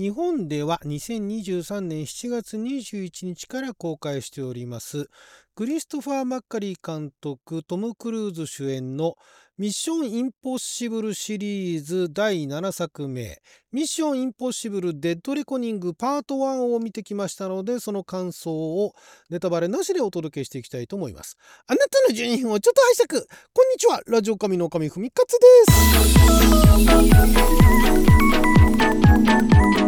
日本では2023年7月21日から公開しております。クリストファー・マッカリー監督トム・クルーズ主演のミッション・インポッシブルシリーズ第7作目ミッション・インポッシブル・デッド・レコニングパート1を見てきましたのでその感想をネタバレなしでお届けしていきたいと思います。あなたの12分をちょっと拝借。こんにちは。ラジオ神の神ふみかつです。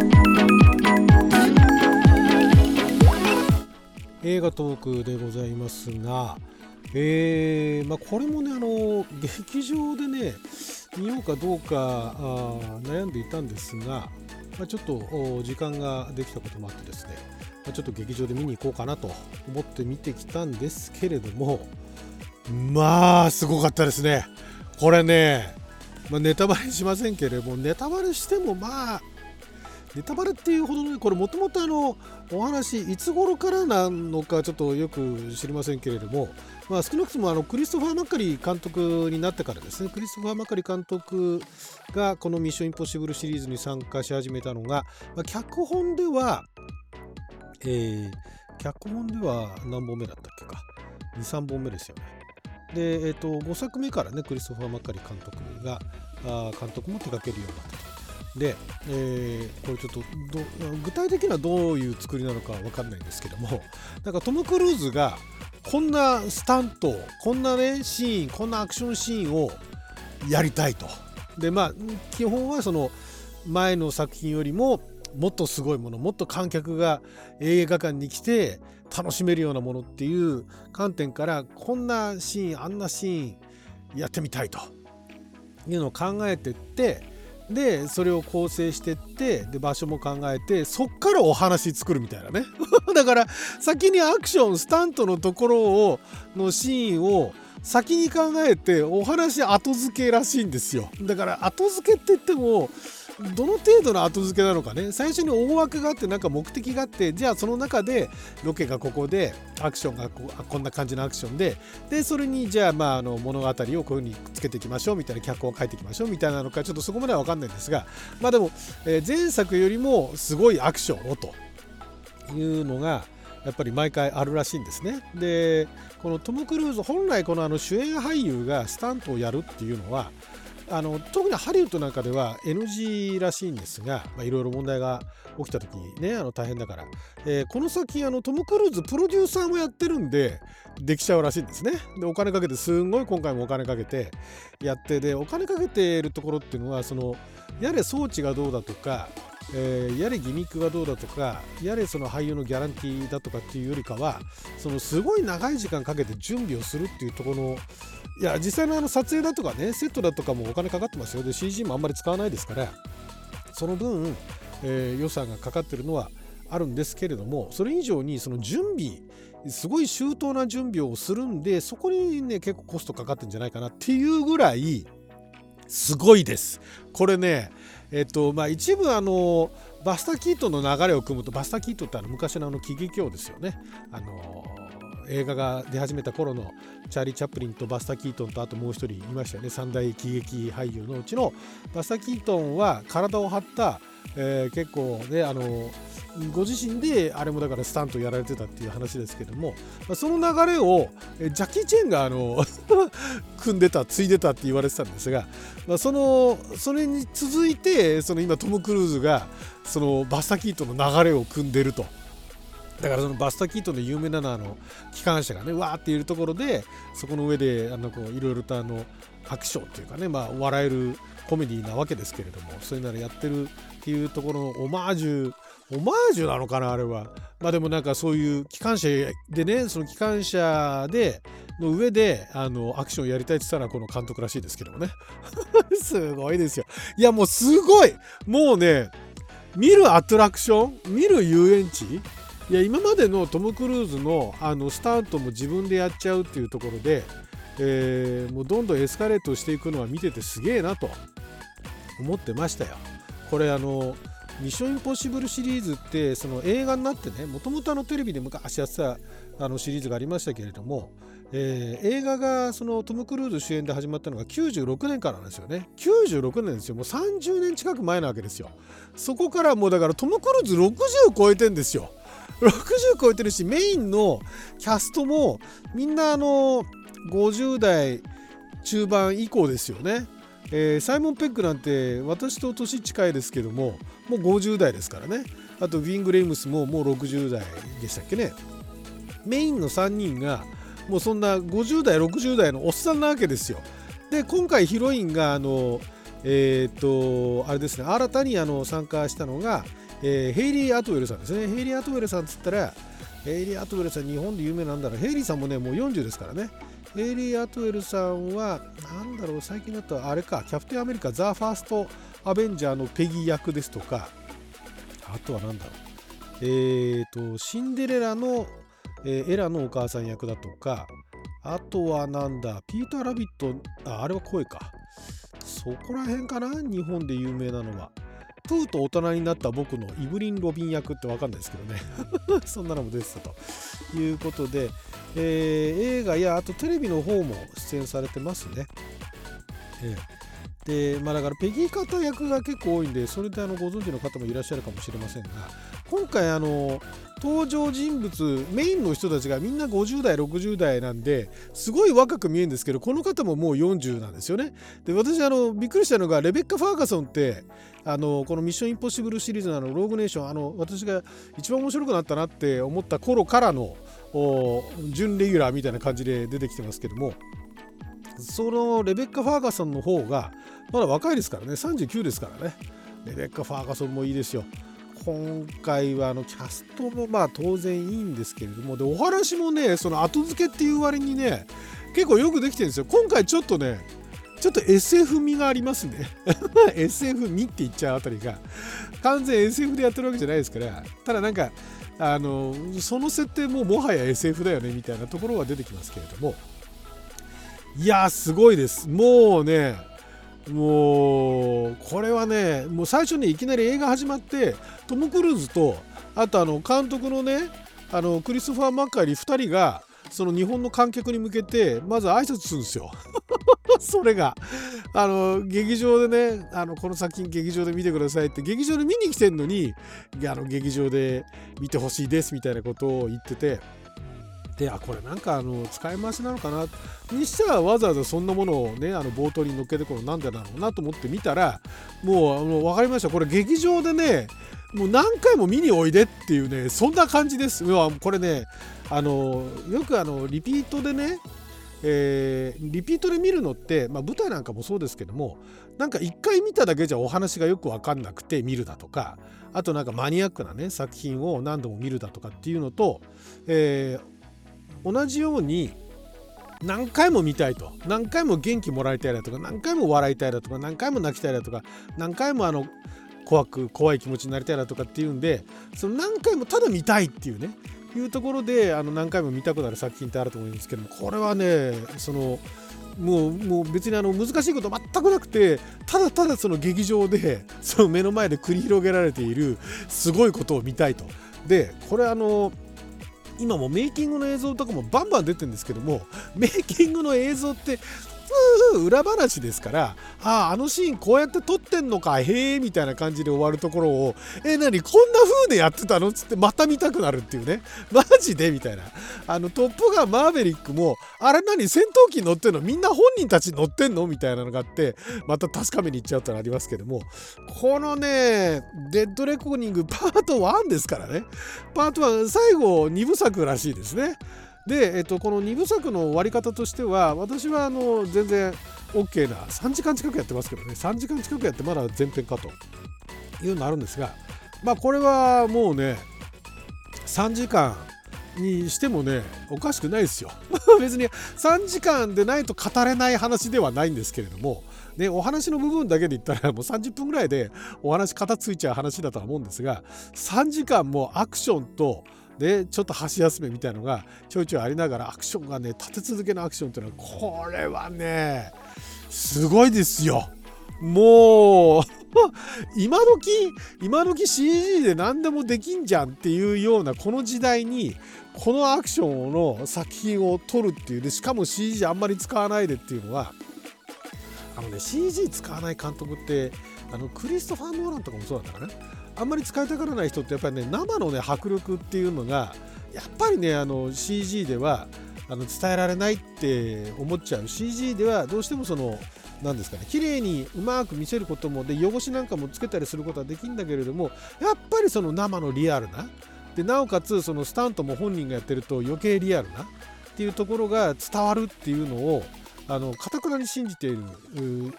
映画トークでございますがえーまあ、これもねあの劇場でね見ようかどうか悩んでいたんですが、まあ、ちょっと時間ができたこともあってですね、まあ、ちょっと劇場で見に行こうかなと思って見てきたんですけれどもまあすごかったですね。これね、まあ、ネタバレしませんけれどもネタバレしてもまあネタバレっていうほどねこれもともとあのお話いつ頃からなのかちょっとよく知りませんけれども、まあ、少なくともあのクリストファー・マッカリー監督になってからですねクリストファー・マッカリー監督がこの「ミッション・インポッシブル」シリーズに参加し始めたのが、まあ、脚本では、えー、脚本では何本目だったっけか？23本目ですよね。で、えーと、5作目からねクリストファー・マッカリー監督があ監督も手掛けるようになった。とで、えー、これちょっと具体的にはどういう作りなのか分かんないんですけども なんかトム・クルーズがこんなスタントこんなねシーンこんなアクションシーンをやりたいと。でまあ基本はその前の作品よりももっとすごいものもっと観客が映画館に来て楽しめるようなものっていう観点からこんなシーンあんなシーンやってみたいというのを考えてってでそれを構成してってで場所も考えてそっからお話作るみたいなね。だから先にアクションスタントのところをのシーンを先に考えてお話後付けらしいんですよ。だから後付けって言ってもどの程度の後付けなのかね最初に大枠があってなんか目的があってじゃあその中でロケがここでアクションがここんな感じのアクションででそれにじゃあまああの物語をこういう風につけていきましょうみたいな脚本を書いていきましょうみたいなのかちょっとそこまでは分かんないんですがまあでも、えー、前作よりもすごいアクションをというのがやっぱり毎回あるらしいんですね。でこのトム・クルーズ本来このあの主演俳優がスタントをやるっていうのはあの特にハリウッドなんかでは NG らしいんですがいろいろ問題が起きた時ねあの大変だから、えー、この先あのトム・クルーズプロデューサーもやってるんでできちゃうらしいんですね。でお金かけてすんごい今回もお金かけてやってでお金かけてるところっていうのはそのやれ装置がどうだとかえー、やれギミックがどうだとかやれその俳優のギャランティーだとかっていうよりかはそのすごい長い時間かけて準備をするっていうところのいや実際のあの撮影だとかねセットだとかもお金かかってますよで CG もあんまり使わないですからその分、えー、予算がかかってるのはあるんですけれどもそれ以上にその準備すごい周到な準備をするんでそこにね結構コストかかってんじゃないかなっていうぐらいすごいです。これねえっとまあ一部あのバスターキートの流れを組むとバスターキートってあの昔のあの喜劇王ですよね。あの映画が出始めた頃のチャーリー・チャップリンとバスター・キートンとあともう一人いましたよね三大喜劇俳優のうちのバスター・キートンは体を張った、えー、結構ねあのご自身であれもだからスタントやられてたっていう話ですけども、その流れをジャッキー・チェンがあの 組んでた継いでたって言われてたんですが、そのそれに続いてその今トム・クルーズがそのバスター・キートンの流れを組んでると。だからそのバスターキートの有名なのあの機関車がねわーっているところでそこの上であのこういろいろとあのアクションというかねまあ笑えるコメディなわけですけれどもそういうならやってるっていうところのオマージュオマージュなのかなあれは。まあでもなんかそういう機関車でねその機関車での上であのアクションやりたいって言ったらこの監督らしいですけどもね。すごいですよ。いやもうすごい！もうね見るアトラクション見る遊園地いや今までのトム・クルーズのあのスタートも自分でやっちゃうっていうところで、えー、もうどんどんエスカレートしていくのは見ててすげえなと思ってましたよ。これあのミッションインポッシブルシリーズってその映画になってねもともとテレビで昔やってたあのシリーズがありましたけれども、えー、映画がそのトム・クルーズ主演で始まったのが96年からなんですよね。96年ですよ。もう30年近く前なわけですよ。そこからもうだからトム・クルーズ60を超えてんですよ。60超えてるしメインのキャストもみんなあの50代中盤以降ですよね、えー、サイモン・ペックなんて私と年近いですけどももう50代ですからね。あとウィング・レイムスももう60代でしたっけね。メインの3人がもうそんな50代60代のおっさんなわけですよ。で今回ヒロインがあのえっ、とあれですね新たにあの参加したのが、えー、ヘイリー・アトウェルさんですね。ヘイリー・アトウェルさんっつったらヘイリー・アトウェルさん日本で有名なんだろう。ヘイリーさんもねもう40ですからね。ヘイリー・アトウェルさんは何だろう。最近だとあれか。キャプテンアメリカザ・ファースト・アベンジャーのペギー役ですとか。あとは何だろう。えっ、ー、とシンデレラのえー、エラのお母さん役だとか、あとはなんだ、ピーター・ラビット、ああれは声か。そこら辺かな。日本で有名なのは。プーと大人になった僕のイブリン・ロビン役って分かんないですけどね。そんなのも出てたということで、えー、映画やあとテレビの方も出演されてますね。えー、で、まあだからペギー方役が結構多いんで、それであのご存知の方もいらっしゃるかもしれませんが、今回あの登場人物メインの人たちがみんな50代60代なんですごい若く見えるんですけどこの方ももう40なんですよね。で私あのびっくりしたのがレベッカ・ファーガソンってあのこの「ミッション・インポッシブル」シリーズのあのローグネーションあの私が一番面白くなったなって思った頃からの準レギュラーみたいな感じで出てきてますけどもそのレベッカ・ファーガソンの方がまだ若いですからね39ですからねレベッカ・ファーガソンもいいですよ。今回はあのキャストもまあ当然いいんですけれどもでお話もねその後付けっていう割にね結構よくできてるんですよ。今回ちょっとねちょっと SF 味がありますね。SF 味って言っちゃうあたりが。完全 SF でやってるわけじゃないですから。ただなんかあのその設定ももはや SF だよねみたいなところが出てきますけれども。いやすごいです。もうねもうこれはねもう最初にいきなり映画始まってトム・クルーズとあとあの監督のねあのクリストファー・マッカーリー2人がその日本の観客に向けてまず挨拶するんですよ。それがあの劇場でねあのこの作品劇場で見てくださいって劇場で見に来てんのにあの劇場で見てほしいですみたいなことを言っててであこれなんかあの使い回しなのかな？にしてはわざわざそんなものをねあの冒頭に乗っけてこのなんでだろうなと思って見たらもうあの分かりました。これ劇場でねもう何回も見においでっていうねそんな感じです。これねあのよくあのリピートでねえー、リピートで見るのって、まあ、舞台なんかもそうですけどもなんか一回見ただけじゃお話がよく分かんなくて見るだとかあとなんかマニアックなね作品を何度も見るだとかっていうのと、えー、同じように何回も見たいと何回も元気もらいたいだとか何回も笑いたいだとか何回も泣きたいだとか何回もあの怖く怖い気持ちになりたいだとかっていうんでその何回もただ見たいっていうねいうところであの何回も見たくなる作品ってあると思うんですけどもこれはねそのもうもう別にあの難しいこと全くなくてただただその劇場でその目の前で繰り広げられているすごいことを見たいと。でこれあの今もメイキングの映像とかもバンバン出てるんですけどもメイキングの映像って裏話ですからあああのシーンこうやって撮ってんのかへえみたいな感じで終わるところをえ何こんな風でやってたの？っつってまた見たくなるっていうね。マジで？みたいな。あのトップガンマーヴェリックもあれ何戦闘機乗ってんの？みんな本人たち乗ってんの？みたいなのがあってまた確かめに行っちゃうってのありますけども。このねデッドレコーニングパート1ですからね。パート1最後2部作らしいですね。で、えっと、この2部作の終わり方としては私はあの全然 OK な3時間近くやってますけどね3時間近くやってまだ前編かというのあるんですがまあこれはもうね3時間にしてもねおかしくないですよ。別に3時間でないと語れない話ではないんですけれどもね、お話の部分だけで言ったらもう30分ぐらいでお話片ついちゃう話だとは思うんですが3時間もアクションとでちょっと箸休めみたいのがちょいちょいありながらアクションがね立て続けのアクションっていうのはこれはねすごいですよ。もう 今時今時 CG で何でもできんじゃんっていうようなこの時代にこのアクションの作品を撮るっていうでしかも CG あんまり使わないでっていうのはあのね CG 使わない監督ってあのクリストファー・ノーランとかもそうなんだからねあんまり使いたがらない人ってやっぱりね生のね迫力っていうのがやっぱりねあの CG ではあの伝えられないって思っちゃう。CG ではどうしてもその何ですかね綺麗にうまく見せることもで汚しなんかもつけたりすることはできるんだけれどもやっぱりその生のリアルなでなおかつそのスタントも本人がやってると余計リアルなっていうところが伝わるっていうのをあのかたくなに信じている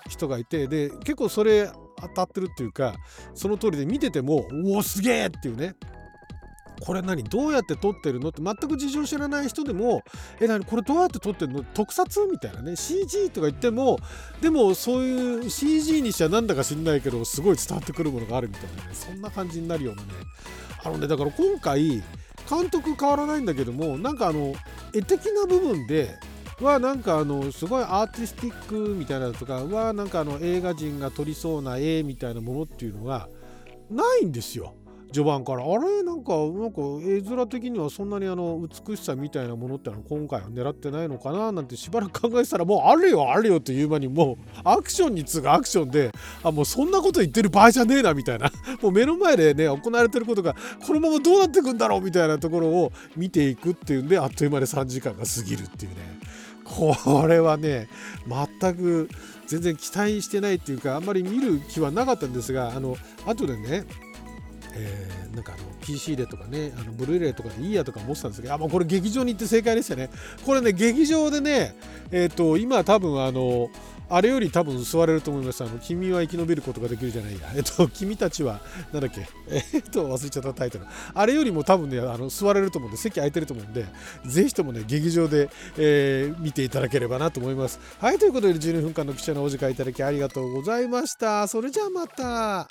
人がいてで結構それ当たってるっていうかその通りで見ててもおおすげえっていうね。これ何どうやって撮ってるの？って全く事情知らない人でもえ何これどうやって撮ってるの？特撮？みたいなね。CG とか言ってもでもそういう CG にしちゃなんだか知んないけどすごい伝わってくるものがあるみたいなね。そんな感じになるようなね。あのねだから今回監督変わらないんだけどもなんかあの絵的な部分ではなんかあのすごいアーティスティックみたいなとかはなんかあの映画人が撮りそうな絵みたいなものっていうのがないんですよ。序盤から。あれ？なんかなんか絵面的にはそんなにあの美しさみたいなものってのは今回は狙ってないのかななんてしばらく考えてたらもうあるよあるよという間にもうアクションに次ぐアクションであもうそんなこと言ってる場合じゃねえなみたいな。もう目の前でね行われてることがこのままどうなってくんだろうみたいなところを見ていくっていうんであっという間で3時間が過ぎるっていうね。これはね全く全然期待してないっていうかあんまり見る気はなかったんですがあの後でねえー、なんかあの PC でとかね、あのブルーレイとかでいいやとか思ってたんですけど、あもうこれ劇場に行って正解でしたね。これね、劇場でね、えっ、ー、と、今多分あの、あれより多分座れると思います。あの、君は生き延びることができるじゃないや。えっと、君たちは、なんだっけ、えっと、忘れちゃったタイトル。あれよりも多分ね、あの座れると思うんで、席空いてると思うんで、ぜひともね、劇場で、えー、見ていただければなと思います。はい、ということで、12分間の記者のお時間いただきありがとうございました。それじゃあまた。